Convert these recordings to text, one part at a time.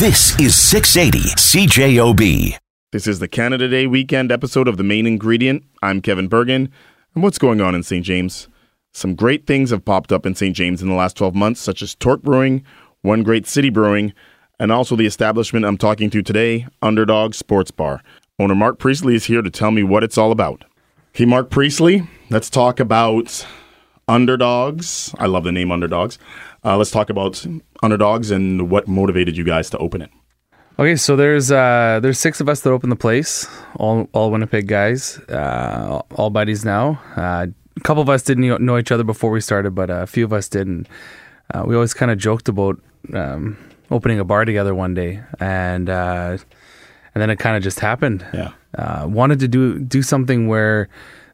This is 680 CJOB. This is the Canada Day weekend episode of The Main Ingredient. I'm Kevin Burgin. And what's going on in St. James? Some great things have popped up in St. James in the last 12 months, such as Torque Brewing, One Great City Brewing, and also the establishment I'm talking to today, Underdog Sports Bar. Owner Marc Priestley is here to tell me what it's all about. Hey, Marc Priestley, let's talk about underdogs. I love the name underdogs. Uh, let's talk about underdogs and what motivated you guys to open it. Okay, so there's uh, there's six of us that open the place, all all Winnipeg guys, uh, all buddies now. Uh, a couple of us didn't know each other before we started, but a few of us did, and uh, we always kind of joked about um, opening a bar together one day, and uh, and then it kind of just happened. Yeah, uh, wanted to do do something where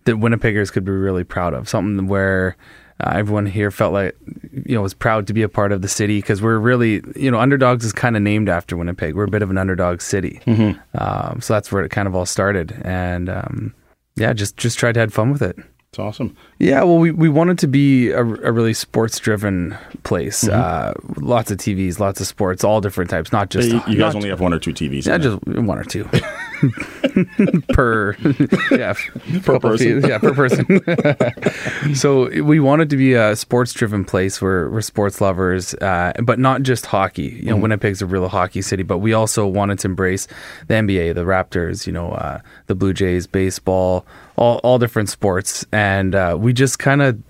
that Winnipeggers could be really proud of, something where uh, everyone here felt like you know was proud to be a part of the city because we're really you know underdogs is kind of named after Winnipeg. We're a bit of an underdog city, mm-hmm. um, so that's where it kind of all started, and um, yeah, just just tried to have fun with it. It's awesome. Yeah, well, we, we wanted to be a, a really sports driven place. Mm-hmm. Uh, lots of TVs, lots of sports, all different types, not just. you, you guys only have one or two TVs. Yeah, just one or two per. Yeah, per person. yeah, per person. so we wanted to be a sports driven place where we're sports lovers, uh, but not just hockey. You know, mm-hmm. Winnipeg's a real hockey city, but we also wanted to embrace the NBA, the Raptors, you know, uh, the Blue Jays, baseball all all different sports, and uh, we just kind of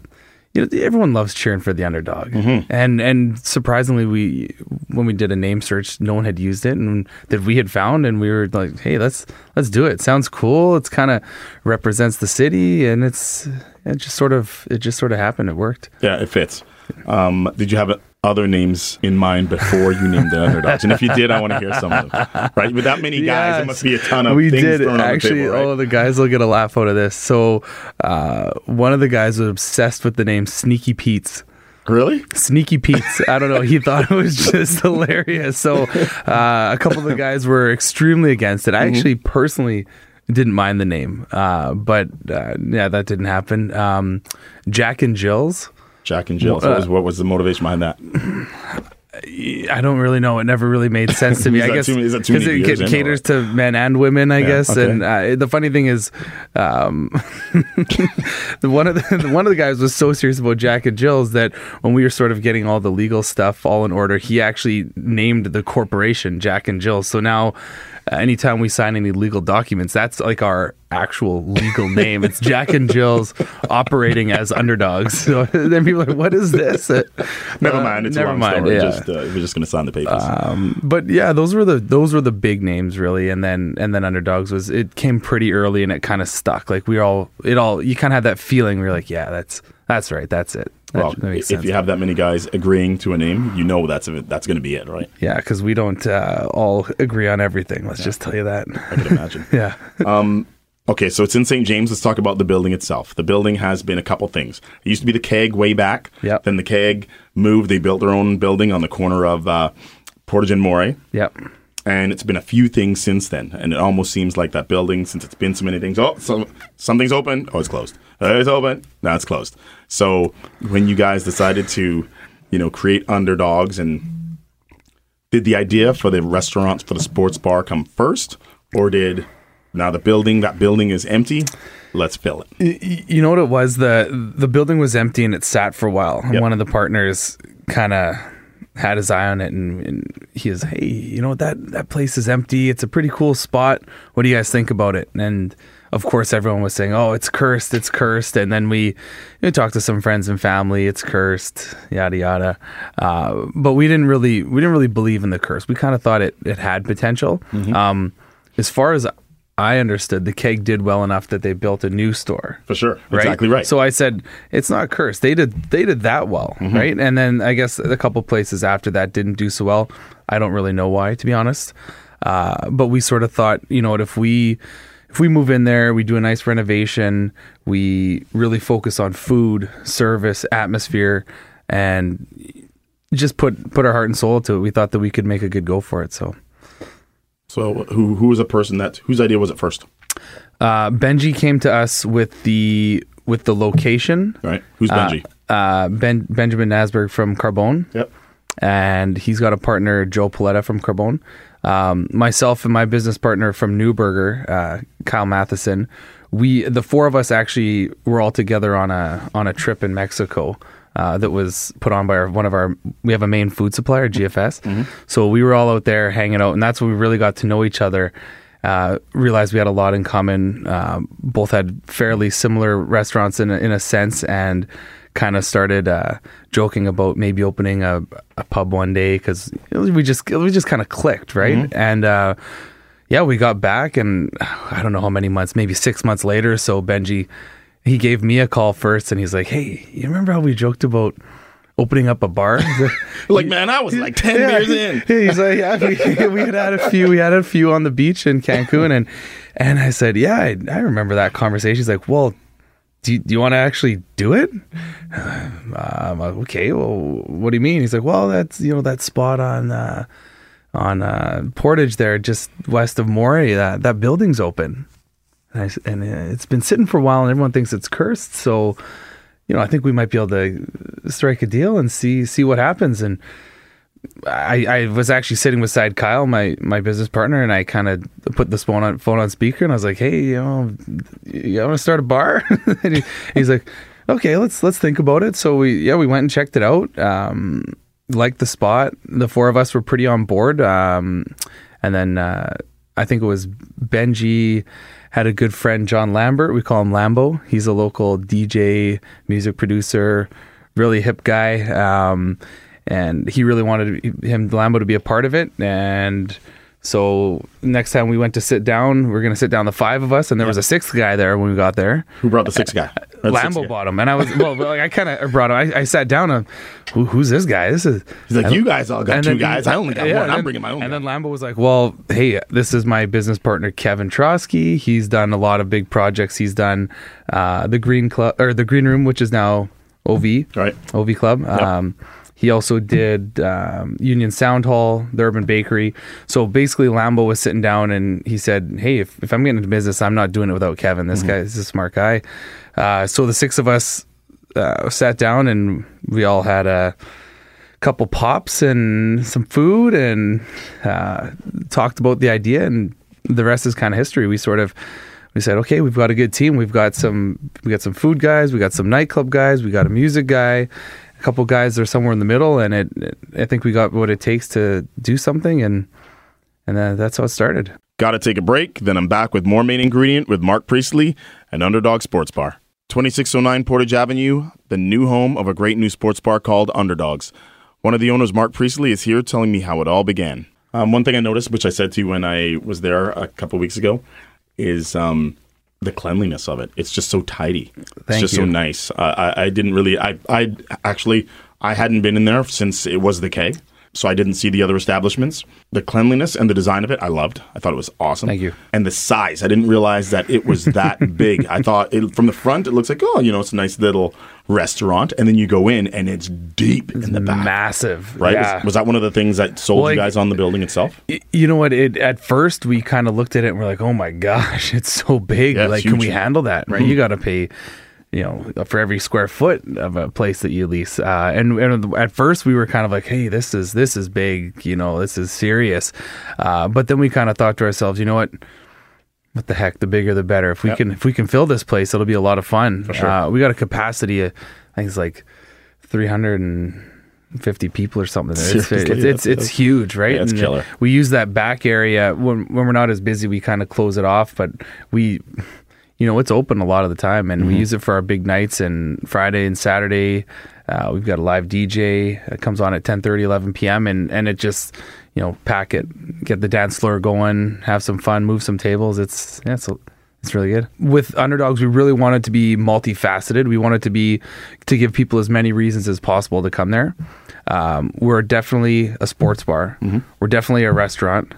you know everyone loves cheering for the underdog. Mm-hmm. and and surprisingly we when we did a name search no one had used it and that we had found. And we were like hey let's let's do it. Sounds cool. It's kind of represents the city. And it's it just sort of it just sort of happened. It worked. Yeah it fits. Um, did you have a, other names in mind before you named the underdogs? And if you did, I want to hear some of them. Right? With that many guys, yes. there must be a ton of we did actually. Table, right? Oh, the guys will get a laugh out of this. So, uh, one of the guys was obsessed with the name Sneaky Pete's. Really? Sneaky Pete's. I don't know. He thought it was just hilarious. So, uh, a couple of the guys were extremely against it. I mm-hmm. actually personally didn't mind the name, uh, but uh, yeah, that didn't happen. Um, Jack and Jill's. Jack and Jill. Uh, what, was, what was the motivation behind that? I don't really know. It never really made sense to me. I guess because it caters to men and women. I yeah, guess. Okay. And uh, the funny thing is, um, the one of the one of the guys was so serious about Jack and Jill's that when we were sort of getting all the legal stuff all in order, he actually named the corporation Jack and Jill. So now anytime we sign any legal documents, that's like our actual legal name. It's Jack and Jill's operating as underdogs. So then people are like, what is this? Uh, never mind. It's never mind. Story. Yeah. Just, uh, we're just going to sign the papers. Um, but yeah, those were the those were the big names really, and then and then underdogs was it came pretty early and it kind of stuck. Like we all it all you kind of had that feeling. We are like, yeah, that's that's right, that's it. That, well, if you have that many guys agreeing to a name, you know that's a, that's going to be it, right? Yeah, because we don't uh, all agree on everything. Let's yeah. just tell you that. I can imagine. yeah. Um, okay, so it's in St. James. Let's talk about the building itself. The building has been a couple things. It used to be the keg way back. Yep. Then the keg moved. They built their own building on the corner of uh, Portage and Moray. Yep. And it's been a few things since then. And it almost seems like that building, since it's been so many things, oh, so, something's open. Oh, it's closed. Oh, it's open. Now it's closed. So when you guys decided to, you know, create underdogs and did the idea for the restaurants for the sports bar come first, or did now the building that building is empty? Let's fill it. You know what it was the the building was empty and it sat for a while. Yep. One of the partners kind of had his eye on it and, and he is, hey, you know that that place is empty. It's a pretty cool spot. What do you guys think about it? And of course, everyone was saying, "Oh, it's cursed, it's cursed," and then we, we talked to some friends and family. It's cursed, yada yada. Uh, but we didn't really, we didn't really believe in the curse. We kind of thought it it had potential. Mm-hmm. Um, as far as I understood, the keg did well enough that they built a new store. For sure, right? exactly right. So I said, "It's not cursed. They did, they did that well, mm-hmm. right?" And then I guess a couple places after that didn't do so well. I don't really know why, to be honest. Uh, but we sort of thought, you know what, if we if we move in there, we do a nice renovation, we really focus on food, service, atmosphere, and just put put our heart and soul to it. We thought that we could make a good go for it. So, so who who was a person that whose idea was it first? Uh, Benji came to us with the with the location. Right. Who's Benji? Uh, uh, ben Benjamin Nasberg from Carbone. Yep. and he's got a partner, Joe Paletta from Carbone. Um, myself and my business partner from Nuburger, uh, Kyle Matheson, we the four of us actually were all together on a on a trip in Mexico. Uh, that was put on by our, one of our we have a main food supplier gfs mm-hmm. so we were all out there hanging out and that's when we really got to know each other uh, realized we had a lot in common uh, both had fairly similar restaurants in a, in a sense and kind of started uh, joking about maybe opening a, a pub one day because we just we just kind of clicked right mm-hmm. and uh, yeah we got back and I don't know how many months maybe six months later so Benji he gave me a call first and he's like hey you remember how we joked about opening up a bar. Like, man, I was like ten yeah, beers in. He's like, yeah, we, we, had had a few. We had a few on the beach in Cancun, and and I said, yeah, I, I remember that conversation. He's like, well, do you, do you want to actually do it? Um, okay, well, what do you mean? He's like, well, that's, you know, that spot on, uh, on, uh, Portage there, just west of Moray, that, that building's open. And, I, and it's been sitting for a while and everyone thinks it's cursed. So, you know, I think we might be able to strike a deal and see, see what happens. And, I, I was actually sitting beside Kyle, my, my business partner, and I kind of put this phone on phone on speaker, and I was like, "Hey, you know, you want to start a bar?" and he, he's like, "Okay, let's let's think about it." So we yeah we went and checked it out. Um, liked the spot. The four of us were pretty on board. Um, and then uh, I think it was Benji had a good friend John Lambert. We call him Lambo. He's a local DJ, music producer, really hip guy. Um, and he really wanted him Lambo to be a part of it and so next time we went to sit down, we are going to sit down the five of us, and there was a sixth guy there when we got there. Who brought the sixth guy? Lambo brought him, and I was well. like I kind of brought him. I, I sat down. And, Who, who's this guy? This is. He's like, you guys all got two then, guys. I only got one. I'm bringing my own. And guy. then Lambo was like, well, hey, this is my business partner Kevin Trosky. He's done a lot of big projects. He's done uh, the Green Club or the Green Room, which is now OV, right? OV Club. Um, he also did um, Union Sound Hall, the Urban Bakery. So basically, Lambo was sitting down and he said, "Hey, if, if I'm getting into business, I'm not doing it without Kevin. This mm-hmm. guy is a smart guy." Uh, so the six of us uh, sat down and we all had a couple pops and some food and uh, talked about the idea, and the rest is kind of history. We sort of we said, okay, we've got a good team. We've got some we got some food guys, we got some nightclub guys, we got a music guy, a couple guys are somewhere in the middle, and it, it, I think we got what it takes to do something, and and uh, that's how it started. Got to take a break. Then I'm back with more main ingredient with Marc Priestley and Underdog Sports Bar, 2609 Portage Avenue, the new home of a great new sports bar called Underdogs. One of the owners, Marc Priestley, is here telling me how it all began. Um, one thing I noticed, which I said to you when I was there a couple weeks ago, is um, the cleanliness of it. It's just so tidy. Thank it's just you. so nice. Uh, I, I didn't really. I I actually I hadn't been in there since it was the K so I didn't see the other establishments. The cleanliness and the design of it, I loved. I thought it was awesome. Thank you. And the size, I didn't realize that it was that big. I thought it, from the front, it looks like oh, you know, it's a nice little restaurant, and then you go in and it's deep it's in the back, massive. Right? Yeah. Was, was, that one of the things that sold well, you guys on the building itself? You know what? It at first we kind of looked at it and we're like, oh my gosh, it's so big. Yeah, like, can we handle that? Right? Mm-hmm. You got to pay you know, for every square foot of a place that you lease. Uh, and, and, at first we were kind of like, hey, this is this is big, you know, this is serious. Uh, but then we kind of thought to ourselves, you know what? What the heck? The bigger, the better. If we yep. can, if we can fill this place, it'll be a lot of fun. Sure. Uh, we got a capacity. Of, I think it's like three hundred and fifty people or something. It's it's, it's, it's huge, right? Yeah, it's and killer. We use that back area when when we're not as busy. We kind of close it off, but we you know, it's open a lot of the time, and mm-hmm. we use it for our big nights. And Friday and Saturday, uh, we've got a live DJ that comes on at 10, 30, 11 p.m. and and it just you know pack it, get the dance floor going, have some fun, move some tables. It's yeah, it's it's really good. With underdogs, we really wanted to be multifaceted. We wanted to be to give people as many reasons as possible to come there. Um, we're definitely a sports bar. Mm-hmm. We're definitely a restaurant,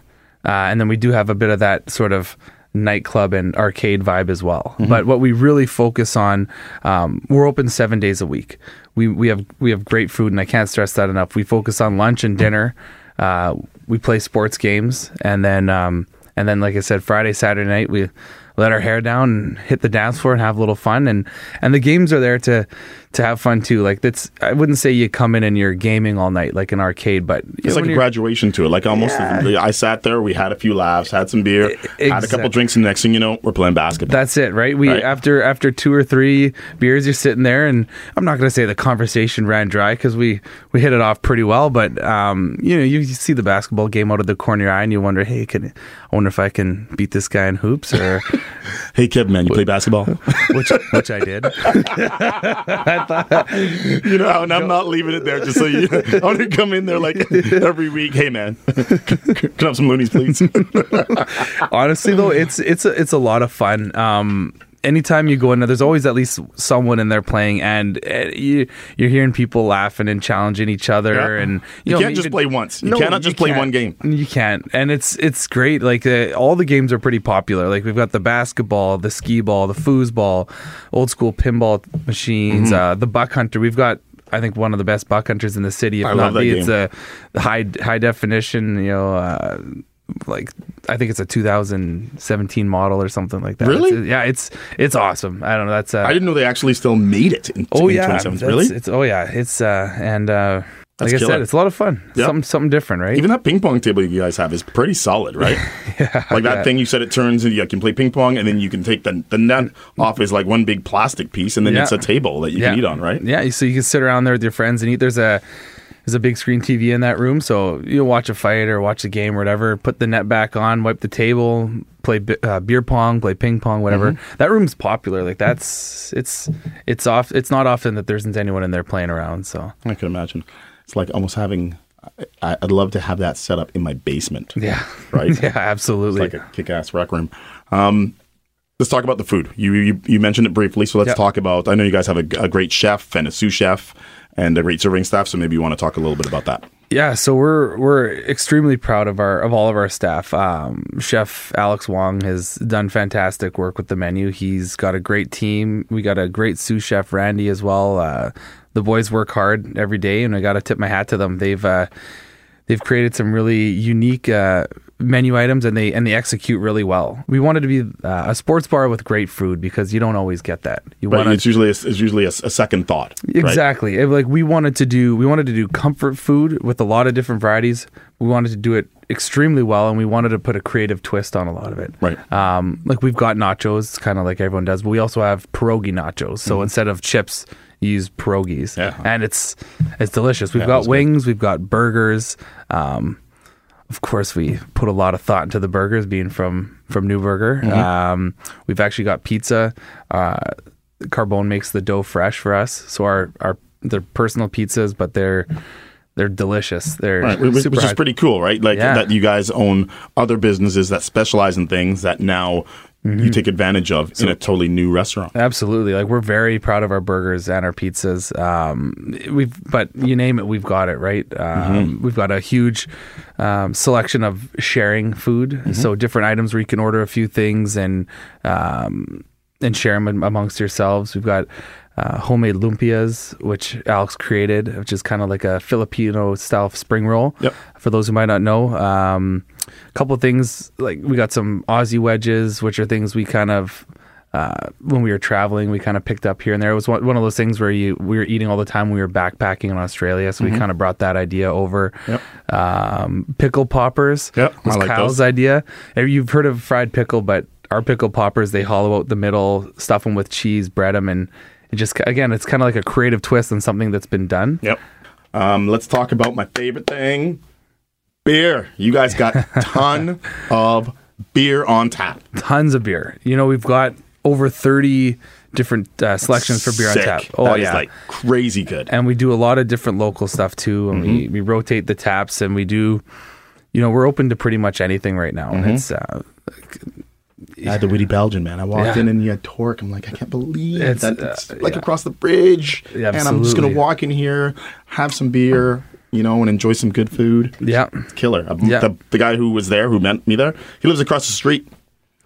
uh, and then we do have a bit of that sort of nightclub and arcade vibe as well. Mm-hmm. But what we really focus on, um, we're open seven days a week. We we have we have great food, and I can't stress that enough. We focus on lunch and dinner. Uh, we play sports games, and then um, and then like I said, Friday Saturday night we let our hair down and hit the dance floor and have a little fun. And and the games are there to to have fun too. Like that's I wouldn't say you come in and you're gaming all night like an arcade, but It's know, like a graduation to it. Like almost, I sat there, we had a few laughs, had some beer, had a couple drinks, and next thing you know, we're playing basketball. That's it, right? We Right. after after two or three beers, you're sitting there, and I'm not going to say the conversation ran dry because we we hit it off pretty well. But um, you know, you see the basketball game out of the corner of your eye, and you wonder, hey, can I wonder if I can beat this guy in hoops, or hey, kid, man, you play basketball? which which I did. you know, and I'm not leaving it there just so you. I want to come in there like every week. Hey, man, can I have some loonies, please? Honestly, though, it's it's a, it's a lot of fun. Um, anytime you go in there, there's always at least someone in there playing, and uh, you you're hearing people laughing and challenging each other, Yeah. and You know, can't just play once. You cannot just play one game. You can't, and it's it's great. Like uh, all the games are pretty popular. Like we've got the basketball, the skee ball, the foosball, old school pinball machines, Mm-hmm. uh, the buck hunter. We've got. I think one of the best buck hunters in the city. If I not love that the, it's a high high definition. You know, uh, like I think it's a 2017 model or something like that. Really? It's- yeah, it's it's awesome. I don't know. That's uh, I didn't know they actually still made it in, oh in yeah, Really? It's oh yeah, it's uh and uh That's like I killer. said, it's a lot of fun. Yeah. Something something different, right? Even that ping pong table you guys have is pretty solid, right? yeah, Like that yeah. thing you said it turns and you can play ping pong and then you can take the, the net off is like one big plastic piece and then Yeah. it's a table that you yeah. can eat on, right? Yeah, so you can sit around there with your friends and eat. There's a there's a big screen TV in that room, so you'll watch a fight or watch a game or whatever. Put the net back on, wipe the table, play bi- uh, beer pong, play ping pong, whatever. Mm-hmm. That room's popular. Like that's it's it's off. It's not often that there isn't anyone in there playing around. So I can imagine. It's like almost having. I, I'd love to have that set up in my basement. yeah, Right? yeah, absolutely. It's like a kick-ass rec room. Um, let's talk about the food. You, you you mentioned it briefly, so let's Yeah. talk about. I know you guys have a, a great chef and a sous chef and the great serving staff, so maybe you want to talk a little bit about that. Yeah, so we're we're extremely proud of our of all of our staff. Um, Chef Alex Wong has done fantastic work with the menu. He's got a great team. We got a great sous chef Randy as well. Uh, the boys work hard every day, and I got to tip my hat to them. They've uh, they've created some really unique uh, menu items, and they and they execute really well. We wanted to be uh, a sports bar with great food because you don't always get that. You want to it's usually a, it's usually a, a second thought. right? Exactly. It- like we wanted to do we wanted to do comfort food with a lot of different varieties. We wanted to do it extremely well and we wanted to put a creative twist on a lot of it. Right. Um like we've got nachos kind of like everyone does, but we also have pierogi nachos. So instead of chips, you use pierogies. Mm-hmm. Yeah. And it's it's delicious. We've Yeah, got good. wings, we've got burgers. Um of course, we put a lot of thought into the burgers, being from from Nuburger. Mm-hmm. Um, we've actually got pizza. Uh, Carbone makes the dough fresh for us, so our our they're personal pizzas, but they're they're delicious. They're Right, which, which is pretty cool, right? Like Yeah. that you guys own other businesses that specialize in things that now Mm-hmm. you take advantage of in a totally new restaurant. Absolutely, like we're very proud of our burgers and our pizzas. Um, we've, but you name it, we've got it right. Um, We've got a huge um, selection of sharing food, so different items where you can order a few things and um, and share them amongst yourselves. We've got uh, homemade lumpias, which Alex created, which is kind of like a Filipino style spring roll. Yep. For those who might not know, um, a couple of things like we got some Aussie wedges, which are things we kind of uh, when we were traveling, we kind of picked up here and there. It was one, one of those things where you we were eating all the time. when We were backpacking in Australia, so we kind of brought that idea over. Yep. Um, pickle poppers. Yep, was like Kyle's those. idea. You've heard of fried pickle, but our pickle poppers they hollow out the middle, stuff them with cheese, bread them, and it just again it's kind of like a creative twist on something that's been done. Yep. Um, let's talk about my favorite thing, beer. You guys got ton of beer on tap. Tons of beer. You know we've got over thirty different uh, selections for beer Sick. on tap. Oh That is, yeah. like crazy good. and we do a lot of different local stuff too and we, Mm-hmm. we rotate the taps and we do you know we're open to pretty much anything right now Mm-hmm. it's uh, I had the witty Belgian man. I walked Yeah. in and you had torque. I'm like, I can't believe It's, that uh, like yeah. across the bridge. Yeah, and I'm just gonna walk in here, have some beer, you know, and enjoy some good food. yeah Killer. Uh, Yeah. The, the guy who was there, who met me there, he lives across the street.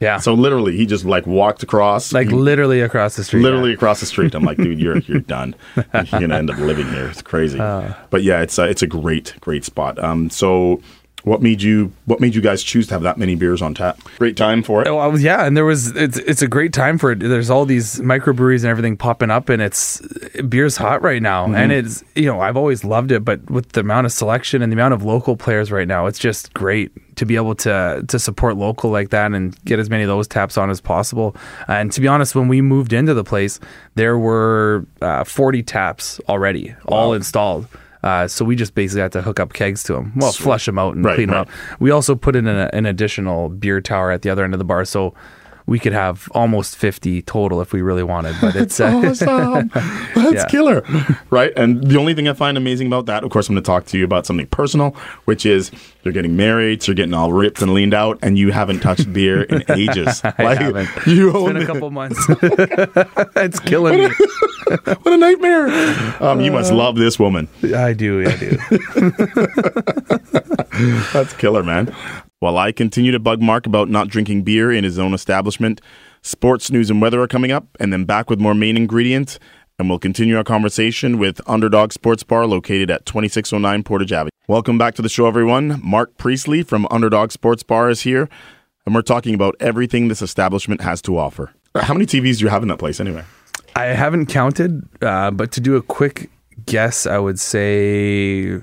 yeah So literally, he just like walked across, like He- literally across the street literally across the street. I'm like, dude, you're you're done. You're gonna end up living here. It's crazy. Uh. but yeah, it's a, it's a great great spot. Um, so What made you What made you guys choose to have that many beers on tap? Great time for it. Well, I was, yeah, and there was it's it's a great time for it. There's all these microbreweries and everything popping up, and it's beer's hot right now, and it's you know I've always loved it, but with the amount of selection and the amount of local players right now, it's just great to be able to to support local like that and get as many of those taps on as possible. And to be honest, when we moved into the place, there were uh, 40 taps already, all installed. Uh, so we just basically had to hook up kegs to them. Well, flush them out and Right, clean them right. up. We also put in an, an additional beer tower at the other end of the bar, so we could have almost 50 total if we really wanted. But it's uh, awesome. That's Yeah. killer. Right. And the only thing I find amazing about that, of course, I'm going to talk to you about something personal, which is you're getting married, so you're getting all ripped and leaned out, and you haven't touched beer in ages. I haven't. You it's own been a it. couple months. it's killing me. What a nightmare. Um, you must love this woman. I do. I do. That's killer, man. While I continue to bug Marc about not drinking beer in his own establishment, sports news and weather are coming up, and then back with more main ingredients. And we'll continue our conversation with Underdog Sports Bar located at 2609 Portage Avenue. Welcome back to the show, everyone. Marc Priestley from Underdog Sports Bar is here, and we're talking about everything this establishment has to offer. How many TVs do you have in that place anyway? I haven't counted, uh, but to do a quick guess, I would say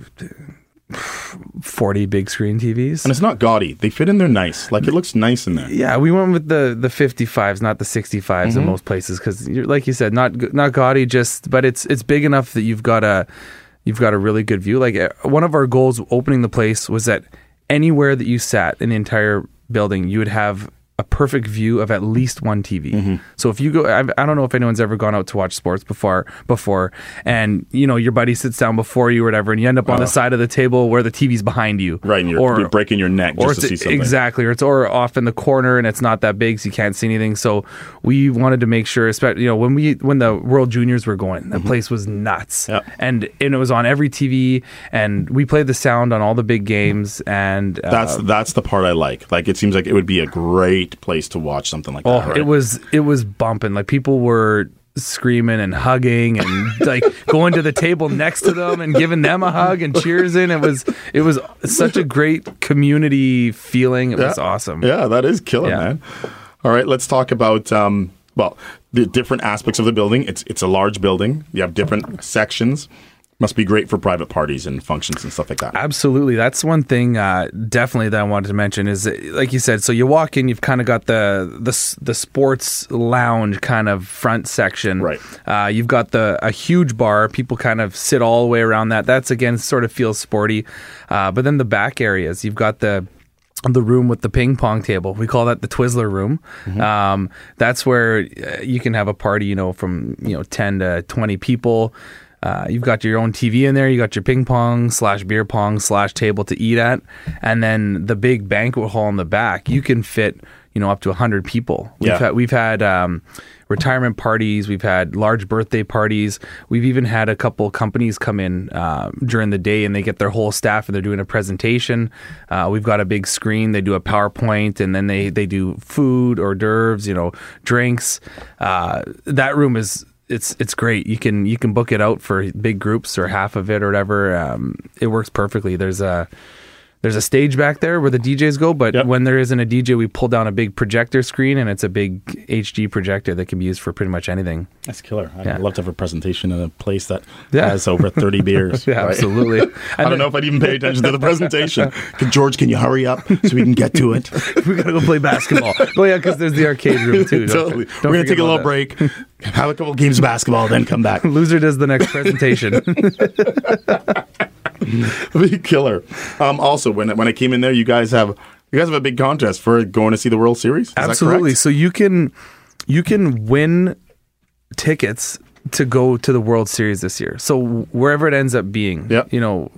40 big screen TVs. And it's not gaudy. They fit in there nice. Like it looks nice in there. Yeah, we went with the the 55s, not the 65s Mm-hmm. in most places because, like you said, not not gaudy, just but it's it's big enough that you've got a you've got a really good view. Like uh, one of our goals opening the place was that anywhere that you sat in the entire building, you would have a perfect view of at least one TV. Mm-hmm. So if you go, I, I don't know if anyone's ever gone out to watch sports before, before, and you know your buddy sits down before you or whatever, and you end up on the side of the table where the TV's behind you, Right, and you're, or you're breaking your neck or to it's see something. exactly, or it's or off in the corner and it's not that big, so you can't see anything. So we wanted to make sure, especially you know when we when the World Juniors were going, the place was nuts, and and it was on every TV, and we played the sound on all the big games, and uh, That's that's the part I like. Like it seems like it would be a great place to watch something like oh, that. Right? it was it was bumping, like people were screaming and hugging and like going to the table next to them and giving them a hug and cheers in it was it was such a great community feeling it was awesome Yeah, that is killer, Yeah. man. All right, let's talk about um, well the different aspects of the building. It's it's a large building. You have different sections. Must be great for private parties and functions and stuff like that. Absolutely, that's one thing uh, definitely that I wanted to mention is like you said. So you walk in, you've kind of got the the the sports lounge kind of front section. Right. Uh, you've got the a huge bar. People kind of sit all the way around that. That's again sort of feels sporty. Uh, but then the back areas, you've got the the room with the ping pong table. We call that the Twizzler room. Um, that's where uh, you can have a party, you know, from you know ten to twenty people. Uh, you've got your own TV in there. You got your ping pong slash beer pong slash table to eat at, and then the big banquet hall in the back. You can fit, you know, up to hundred people. We've Yeah. had we've had um, retirement parties. We've had large birthday parties. We've even had a couple companies come in uh, during the day and they get their whole staff and they're doing a presentation. Uh, we've got a big screen. They do a PowerPoint and then they they do food, hors d'oeuvres, you know, drinks. Uh, that room is. It's it's great. You can you can book it out for big groups or half of it or whatever. Um, it works perfectly. There's a there's a stage back there where the DJs go, but Yep. when there isn't a DJ, we pull down a big projector screen and it's a big HD projector that can be used for pretty much anything. That's killer. I'd Yeah. love to have a presentation in a place that Yeah. has over 30 beers. Yeah, right? absolutely. I don't know if I'd even pay attention to the presentation. Can- George, can you hurry up so we can get to it? we gotta go play basketball. oh yeah, because there's the arcade room too. Don't- totally. don't We're going to take a little about break, have a couple games of basketball, then come back. Loser does the next presentation. Be killer. Um, also, when when I came in there, you guys have you guys have a big contest for going to see the World Series. Is Absolutely. So you can you can win tickets to go to the World Series this year. So wherever it ends up being, Yep. you know,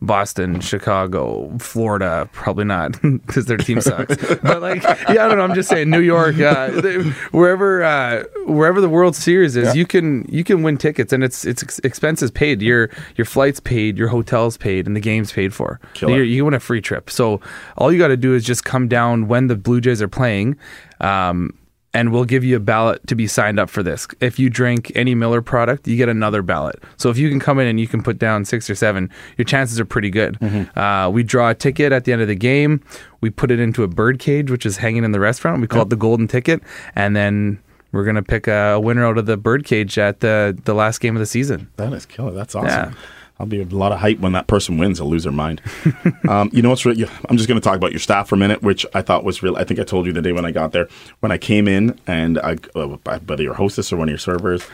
Boston, Chicago, Florida, probably not because their team sucks. but like, yeah, I don't know. I'm just saying, New York, uh, they- wherever, uh, wherever the World Series is, Yeah. you can you can win tickets, and it's it's expenses paid. Your your flights paid, your hotels paid, and the games paid for. You're- you win a free trip. So all you got to do is just come down when the Blue Jays are playing. Um, and we'll give you a ballot to be signed up for this. If you drink any Miller product, you get another ballot. So if you can come in and you can put down six or seven, your chances are pretty good. Uh, we draw a ticket at the end of the game. We put it into a bird cage, which is hanging in the restaurant. We call it the golden ticket, and then we're gonna pick a winner out of the bird cage at the the last game of the season. That is killer. That's awesome. Yeah. I'll be a lot of hype when that person wins. They'll lose their mind. um, you know what's really? I'm just going to talk about your staff for a minute, which I thought was real. I think I told you the day when I got there. When I came in, and I, uh, whether your hostess or one of your servers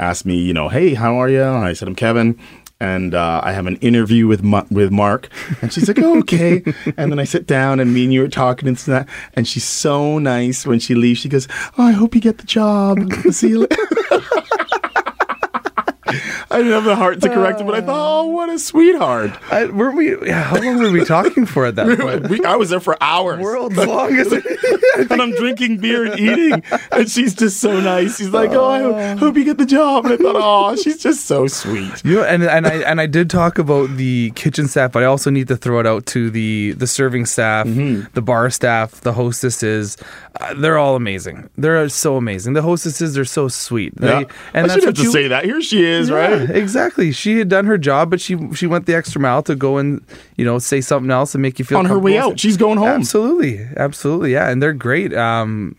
asked me, you know, hey, how are you? And I said, I'm Kevin. And uh, I have an interview with Ma- with Marc, and she's like, oh, "Okay." and then I sit down, and me and you were talking and that. And she's so nice when she leaves. She goes, "Oh, I hope you get the job. See you later." I didn't have the heart to correct him, but I thought, oh, what a sweetheart. I, were we? Yeah, how long were we talking for at that point? We, I was there for hours. World's longest. and I'm drinking beer and eating. And she's just so nice. She's like, oh, I hope, hope you get the job. And I thought, oh, she's just so sweet. You know, and and I and I did talk about the kitchen staff, but I also need to throw it out to the the serving staff, Mm-hmm. the bar staff, the hostesses. Uh, they're all amazing. They're so amazing. The hostesses are so sweet. They, Yeah. and I should have to you, say that. Here she is, Yeah, right? Exactly. She had done her job, but she she went the extra mile to go and you know say something else and make you feel On her way out. She's going home. Absolutely, absolutely, yeah, and they're great. Um,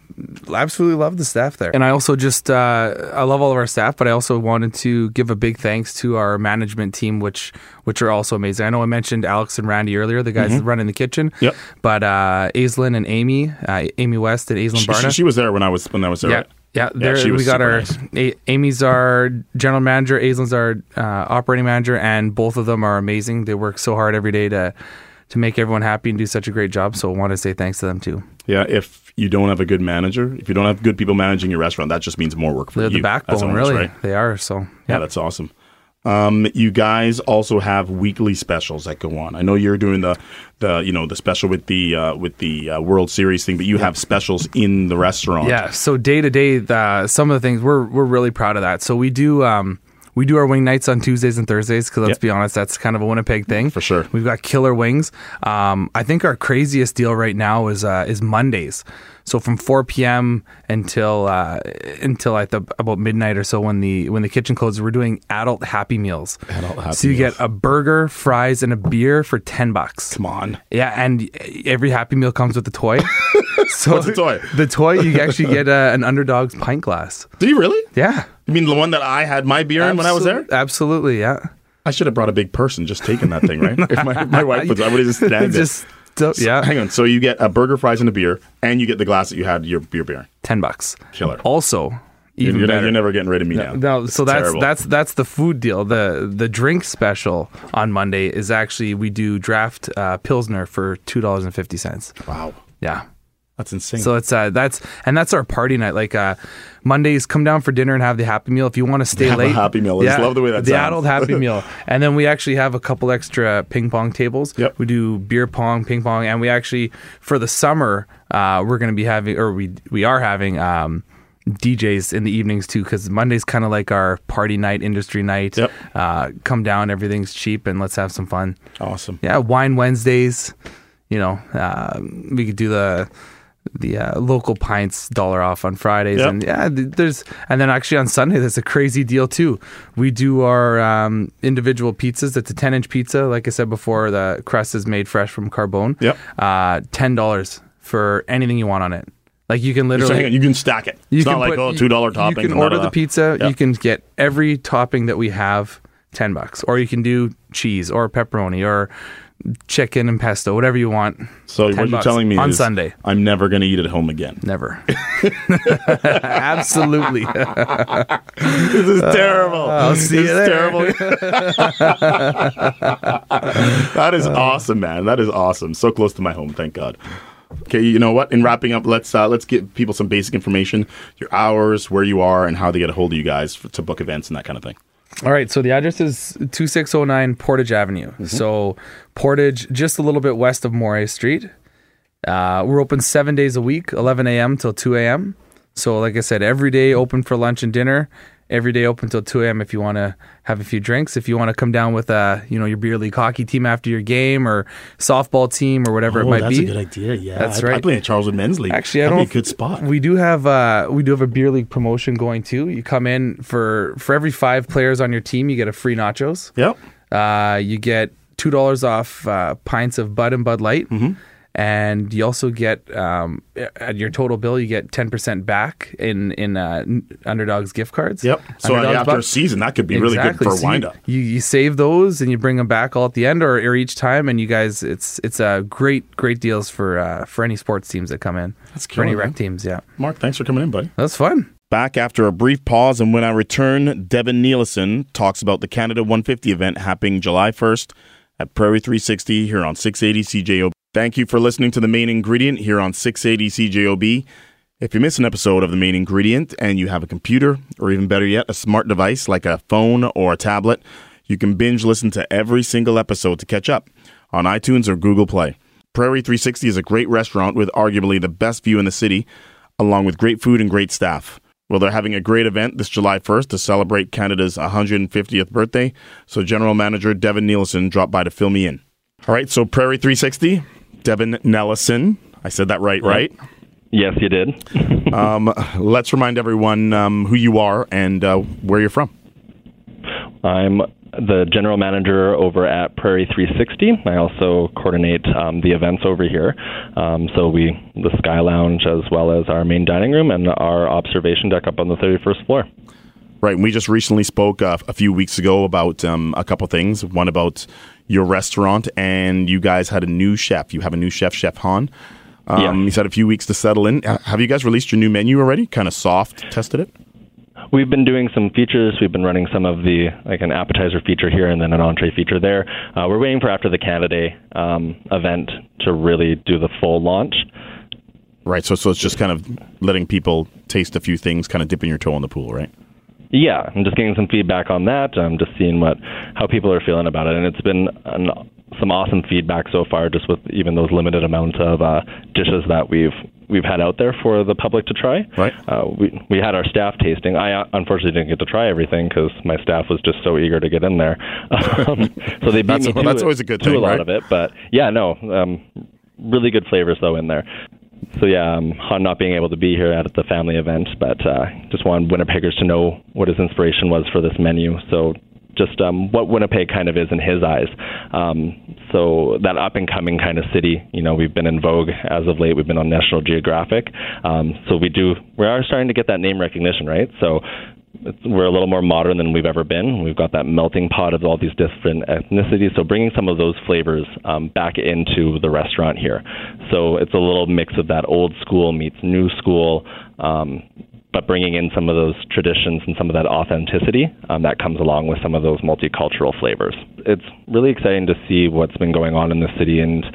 absolutely love the staff there, and I also just uh, I love all of our staff, but I also wanted to give a big thanks to our management team, which which are also amazing. I know I mentioned Alex and Randy earlier, the guys that run in the kitchen. Mm-hmm. Yep. But uh, Aislinn and Amy, uh, Amy West and Aislinn She, Barna. she, she was there when I was when I was there. Yeah. right? Yeah, there was we got our nice. A- Amy's our general manager, Aislinn's our uh, operating manager, and both of them are amazing. They work so hard every day to to make everyone happy and do such a great job. So I want to say thanks to them too. Yeah, if you don't have a good manager, if you don't have good people managing your restaurant, that just means more work for them. They're you. the backbone, owners, really. right? They are. So Yeah, yeah, that's awesome. Um, you guys also have weekly specials that go on. I know you're doing the, the you know the special with the uh, with the uh, World Series thing, but you have specials in the restaurant. Yeah. So day to day, the some of the things we're we're really proud of that. So we do um we do our wing nights on Tuesdays and Thursdays because let's Yep. be honest, that's kind of a Winnipeg thing For sure. We've got killer wings. Um, I think our craziest deal right now is uh, is Mondays. So from 4 p.m. until uh, until I th- about midnight or so when the when the kitchen closes, we're doing adult happy meals. Adult Happy so you Meals. get a burger, fries, and a beer for ten bucks. Come on. Yeah, and every Happy Meal comes with a toy. so What's the toy? The toy you actually get uh, an underdog's pint glass. Do you really? Yeah, You mean the one that I had my beer in when I was there? Absolutely, yeah. I should have brought a big person, just taking that thing, right? if my, my wife was, I would have just snagged Just so- yeah, Hang on. So you get a burger, fries, and a beer, and you get the glass that you had your beer beer. ten bucks. Killer. Also, You're, you're, better. you're never getting rid of me now. No, so It's that's terrible. that's that's the food deal. the The drink special on Monday is actually we do draft uh, pilsner for two dollars and fifty cents. wow. Yeah, That's insane. so it's uh, that's and that's our party night. Like uh, Mondays, come down for dinner and have the Happy Meal. If you want to stay Have a late, Happy Meal. I just love the way that the sounds. adult Happy Meal. And then we actually have a couple extra ping pong tables. Yep. We do beer pong, ping pong, and we actually for the summer uh, we're going to be having, or we we are having. Um, DJs in the evenings too, because Monday's kind of like our party night, industry night. Yep. Uh, come down, everything's cheap, and let's have some fun. awesome. Yeah, wine Wednesdays. You know, uh, we could do the the uh, local pints dollar off on Fridays, Yep. and yeah, there's and then actually on Sunday there's a crazy deal too. We do our um, individual pizzas. It's a 10 inch pizza, like I said before. The crust is made fresh from Carbone. Yep. Uh, ten dollars for anything you want on it. Like you can literally hang on, you can stack it. you it's can not like put- oh two dollar topping. You can order the pizza. Yeah. You can get every topping that we have, ten bucks, or you can do cheese or pepperoni or chicken and pesto, whatever you want. So what you're telling me on is Sunday. I'm never going to eat at home again. Never. Absolutely. This is terrible. I'll see This you there. terrible. that is awesome, man. That is awesome. So close to my home. Thank God. Okay, you know what? In wrapping up, let's uh, let's give people some basic information: your hours, where you are, and how they get a hold of you guys for, to book events and that kind of thing. All right, so the address is 2609 Portage Avenue. So Portage, just a little bit west of Moray Street. Uh, we're open seven days a week, 11 a.m. till 2 a.m. So, like I said, every day open for lunch and dinner. Every day open till 2 a.m. if you want to have a few drinks. If you want to come down with uh, you know your beer league hockey team after your game or softball team or whatever oh, it might that's be. That's a good idea. Yeah, That's I, I right. play in Charleswood Men's League. Actually, I That'd don't. a good spot. We do have uh, we do have a beer league promotion going too. You come in for for every five players on your team, you get a free nachos. yep. Uh, you get two dollars off uh, pints of Bud and Bud Light, Mm-hmm. And you also get um, at your total bill, you get ten percent back in in uh, Underdogs gift cards. Yep. So Underdogs after a season, that could be really good for a So you- wind up. You, you save those and you bring them back all at the end or, or each time, and you guys, it's it's a great great deals for uh, for any sports teams that come in. That's for any killer, rec man. teams. Yeah, Marc, thanks for coming in, buddy. that's fun. Back after a brief pause, and when I return, Devin Nielsen talks about the Canada 150 event happening July 1st at Prairie 360 here on 680 CJOB. Thank you for listening to the main ingredient here on 680 CJOB. If you miss an episode of the main ingredient and you have a computer, or even better yet, a smart device like a phone or a tablet, you can binge listen to every single episode to catch up on iTunes or Google Play. Prairie 360 is a great restaurant with arguably the best view in the city, along with great food and great staff. Well, they're having a great event this July 1st to celebrate Canada's 150th birthday, so General Manager Devin Nielsen dropped by to fill me in. All right, so Prairie 360, Devin Nelson. I said that right, right? Yes, you did. Um, let's remind everyone um, who you are and uh, where you're from. I'm the general manager over at Prairie 360. I also coordinate um, the events over here. Um, so we, the Sky Lounge, as well as our main dining room and our observation deck up on the 31st floor. Right. and We just recently spoke uh, a few weeks ago about um, a couple things. One about your restaurant, and you guys had a new chef. You have a new chef, Chef Han. Um, Yeah. He's had a few weeks to settle in. Have you guys released your new menu already? Kind of soft tested it? We've been doing some features. We've been running some of the like an appetizer feature here and then an entree feature there. Uh, we're waiting for after the Canada Day um, event to really do the full launch. Right. So, so it's just kind of letting people taste a few things, kind of dipping your toe in the pool, right? Yeah, I'm just getting some feedback on that. I'm just seeing what how people are feeling about it, and it's been an, some awesome feedback so far. Just with even those limited amounts of uh, dishes that we've we've had out there for the public to try. Right. Uh, we we had our staff tasting. I uh, unfortunately didn't get to try everything because my staff was just so eager to get in there. Um, so they beat That's- me to that's it- always a good to thing, a lot right? of it. But yeah, no, um, really good flavors though in there. So yeah, um, Han not being able to be here at the family event, but uh, just wanted Winnipeggers to know what his inspiration was for this menu. So just um, what Winnipeg kind of is in his eyes. Um, so that up and coming kind of city, you know, we've been in vogue as of late. We've been on National Geographic. Um, so we do, we are starting to get that name recognition, right? So we're a little more modern than we've ever been. We've got that melting pot of all these different ethnicities. So bringing some of those flavors um, back into the restaurant here. So it's a little mix of that old school meets new school. Um, but bringing in some of those traditions and some of that authenticity um, that comes along with some of those multicultural flavors. It's really exciting to see what's been going on in the city and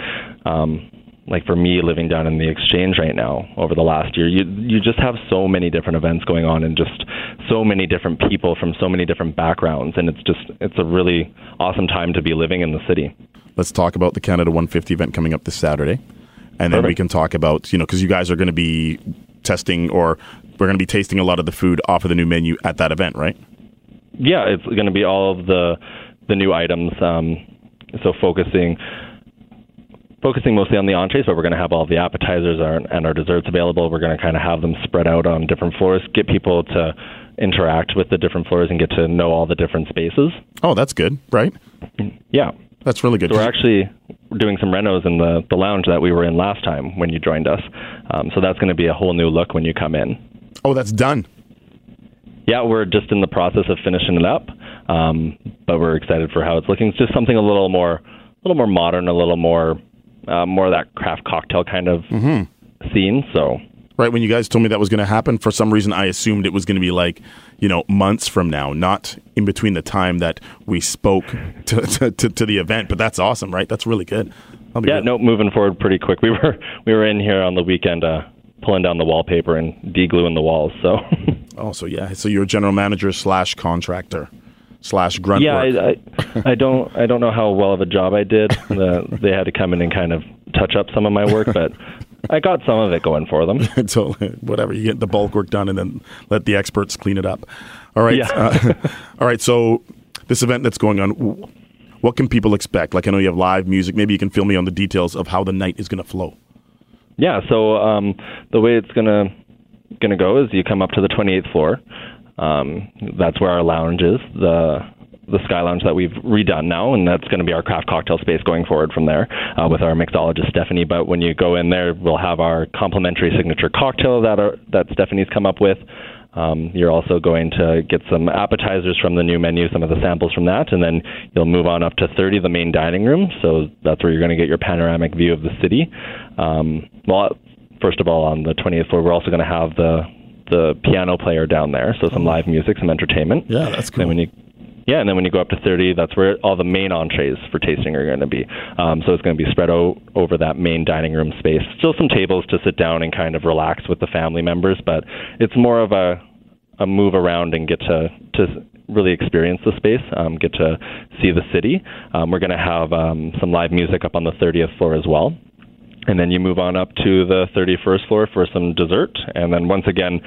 um, like for me living down in the exchange right now over the last year you you just have so many different events going on and just so many different people from so many different backgrounds and it's just it's a really awesome time to be living in the city Let's talk about the Canada 150 event coming up this Saturday. And then we can talk about, you know, because you guys are going to be testing or we're going to be tasting a lot of the food off of the new menu at that event, right? yeah it's going to be all of the the new items um, so focusing focusing mostly on the entrees, but we're going to have all the appetizers and our desserts available. We're going to kind of have them spread out on different floors, get people to interact with the different floors and get to know all the different spaces. Oh, that's good, right? Yeah. That's really good. So we're actually doing some renos in the, the lounge that we were in last time when you joined us. Um, so that's going to be a whole new look when you come in. oh, that's done. Yeah, we're just in the process of finishing it up, um, but we're excited for how it's looking. It's just something a little more, a little more modern, a little more, uh, more of that craft cocktail kind of scene. So Right when you guys told me that was going to happen, for some reason I assumed it was going to be like, you know, months from now, not in between the time that we spoke to, to, to, to the event. But that's awesome, right? That's really good. Yeah, good. no, moving forward pretty quick. We were we were in here on the weekend, uh, pulling down the wallpaper and de-gluing the walls. So Oh, so yeah, so you're a general manager slash contractor slash grunt yeah, work. I, I I don't I don't know how well of a job I did. The, they had to come in and kind of touch up some of my work, but I got some of it going for them. so whatever you get the bulk work done, and then let the experts clean it up. All right, Yeah. uh, all right. So this event that's going on, what can people expect? Like I know you have live music. Maybe you can fill me on the details of how the night is going to flow. Yeah, so um, the way it's gonna gonna go is you come up to the 28th floor. Um, that's where our lounge is, the the Sky Lounge that we've redone now, and that's going to be our craft cocktail space going forward from there uh, with our mixologist Stephanie. But when you go in there, we'll have our complimentary signature cocktail that are, that Stephanie's come up with. Um, you're also going to get some appetizers from the new menu, some of the samples from that, and then you'll move on up to 30, the main dining room. So that's where you're going to get your panoramic view of the city. Um, well, first of all, on the 20th floor, we're also going to have the the piano player down there, so some live music, some entertainment. Yeah, that's Then when you yeah, and then when you go up to 30, that's where all the main entrees for tasting are going to be. Um, so it's going to be spread o- over that main dining room space. Still some tables to sit down and kind of relax with the family members, but it's more of a a move around and get to to really experience the space, um, get to see the city. Um, we're going to have um, some live music up on the 30th floor as well. And then you move on up to the 31st floor for some dessert. And then once again,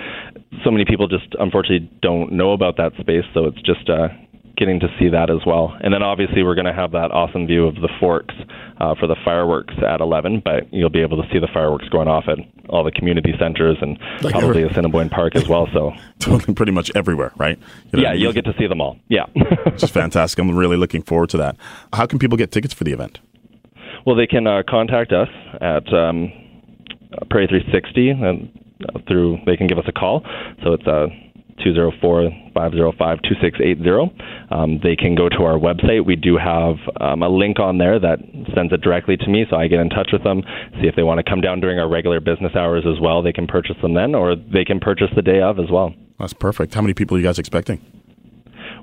so many people just unfortunately don't know about that space, so it's just uh, getting to see that as well. And then obviously we're going to have that awesome view of the Forks uh, for the fireworks at 11, but you'll be able to see the fireworks going off at all the community centers and Like probably every- Assiniboine Park as well. So totally pretty much everywhere, right? You know, yeah, you'll get to see them all. Yeah. which is fantastic. I'm really looking forward to that. How can people get tickets for the event? Well, they can uh, contact us at um, Prairie 360 and uh, through. They can give us a call. So it's uh, 204-505-2680. Um, they can go to our website. We do have um, a link on there that sends it directly to me, so I get in touch with them, see if they want to come down during our regular business hours as well. They can purchase them then, or they can purchase the day of as well. That's perfect. How many people are you guys expecting?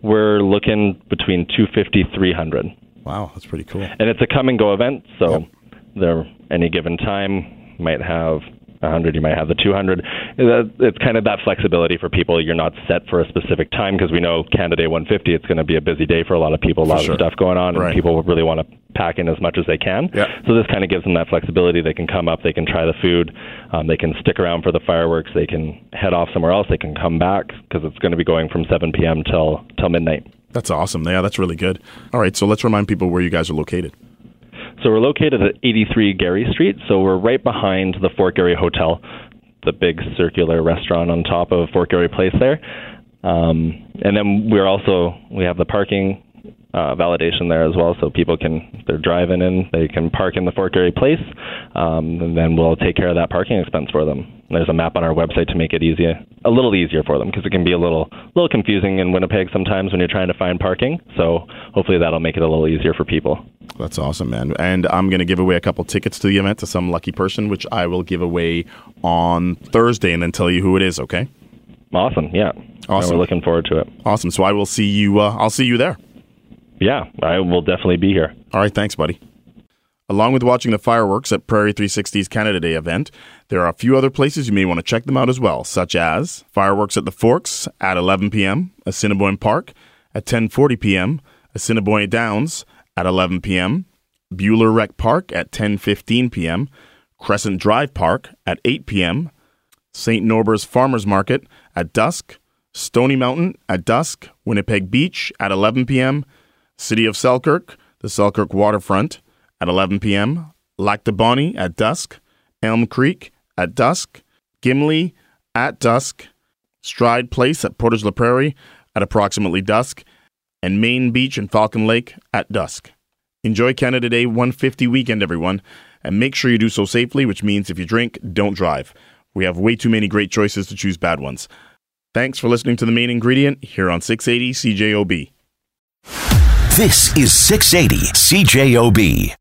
We're looking between 250 300. Wow, that's pretty cool. and it's a come and go event. So Yep. there, any given time, you might have 100, you might have the 200. It's kind of that flexibility for people. You're not set for a specific time because we know Canada Day 150. It's going to be a busy day for a lot of people. A lot sure. of stuff going on, and Right. people really want to pack in as much as they can. Yeah. So this kind of gives them that flexibility. They can come up, they can try the food, um, they can stick around for the fireworks, they can head off somewhere else, they can come back because it's going to be going from 7 p.m. till till midnight. That's awesome. Yeah, that's really good. All right, so let's remind people where you guys are located. So we're located at 83 Garry Street. So we're right behind the Fort Garry Hotel, the big circular restaurant on top of Fort Garry Place there. Um, and then we're also we have the parking uh, validation there as well, so people can they're driving in, they can park in the Fort Garry Place, um, and then we'll take care of that parking expense for them. There's a map on our website to make it easier, a little easier for them because it can be a little little confusing in Winnipeg sometimes when you're trying to find parking. So hopefully that'll make it a little easier for people. That's awesome, man. And I'm going to give away a couple tickets to the event to some lucky person, which I will give away on Thursday and then tell you who it is, okay? Awesome. Yeah. Awesome. And we're looking forward to it. Awesome. So I will see you uh, I'll see you there. Yeah, I will definitely be here. All right, thanks, buddy. Along with watching the fireworks at Prairie 360's Canada Day event, there are a few other places you may want to check them out as well, such as fireworks at the Forks at 11 p.m., Assiniboine Park at 10:40 p.m., Assiniboine Downs at 11 p.m., Buhler Rec Park at 10:15 p.m., Crescent Drive Park at 8 p.m., St. Norbert's Farmers Market at dusk, Stony Mountain at dusk, Winnipeg Beach at 11 p.m., City of Selkirk, the Selkirk Waterfront at 11 p.m., Lac du Bonnet at dusk, Elm Creek at dusk, Gimli at dusk, Stride Place at Portage la Prairie at approximately dusk, and Main Beach and Falcon Lake at dusk. Enjoy Canada Day 150 weekend, everyone, and make sure you do so safely, which means if you drink, don't drive. We have way too many great choices to choose bad ones. Thanks for listening to the main ingredient here on 680 CJOB. This is 680 CJOB.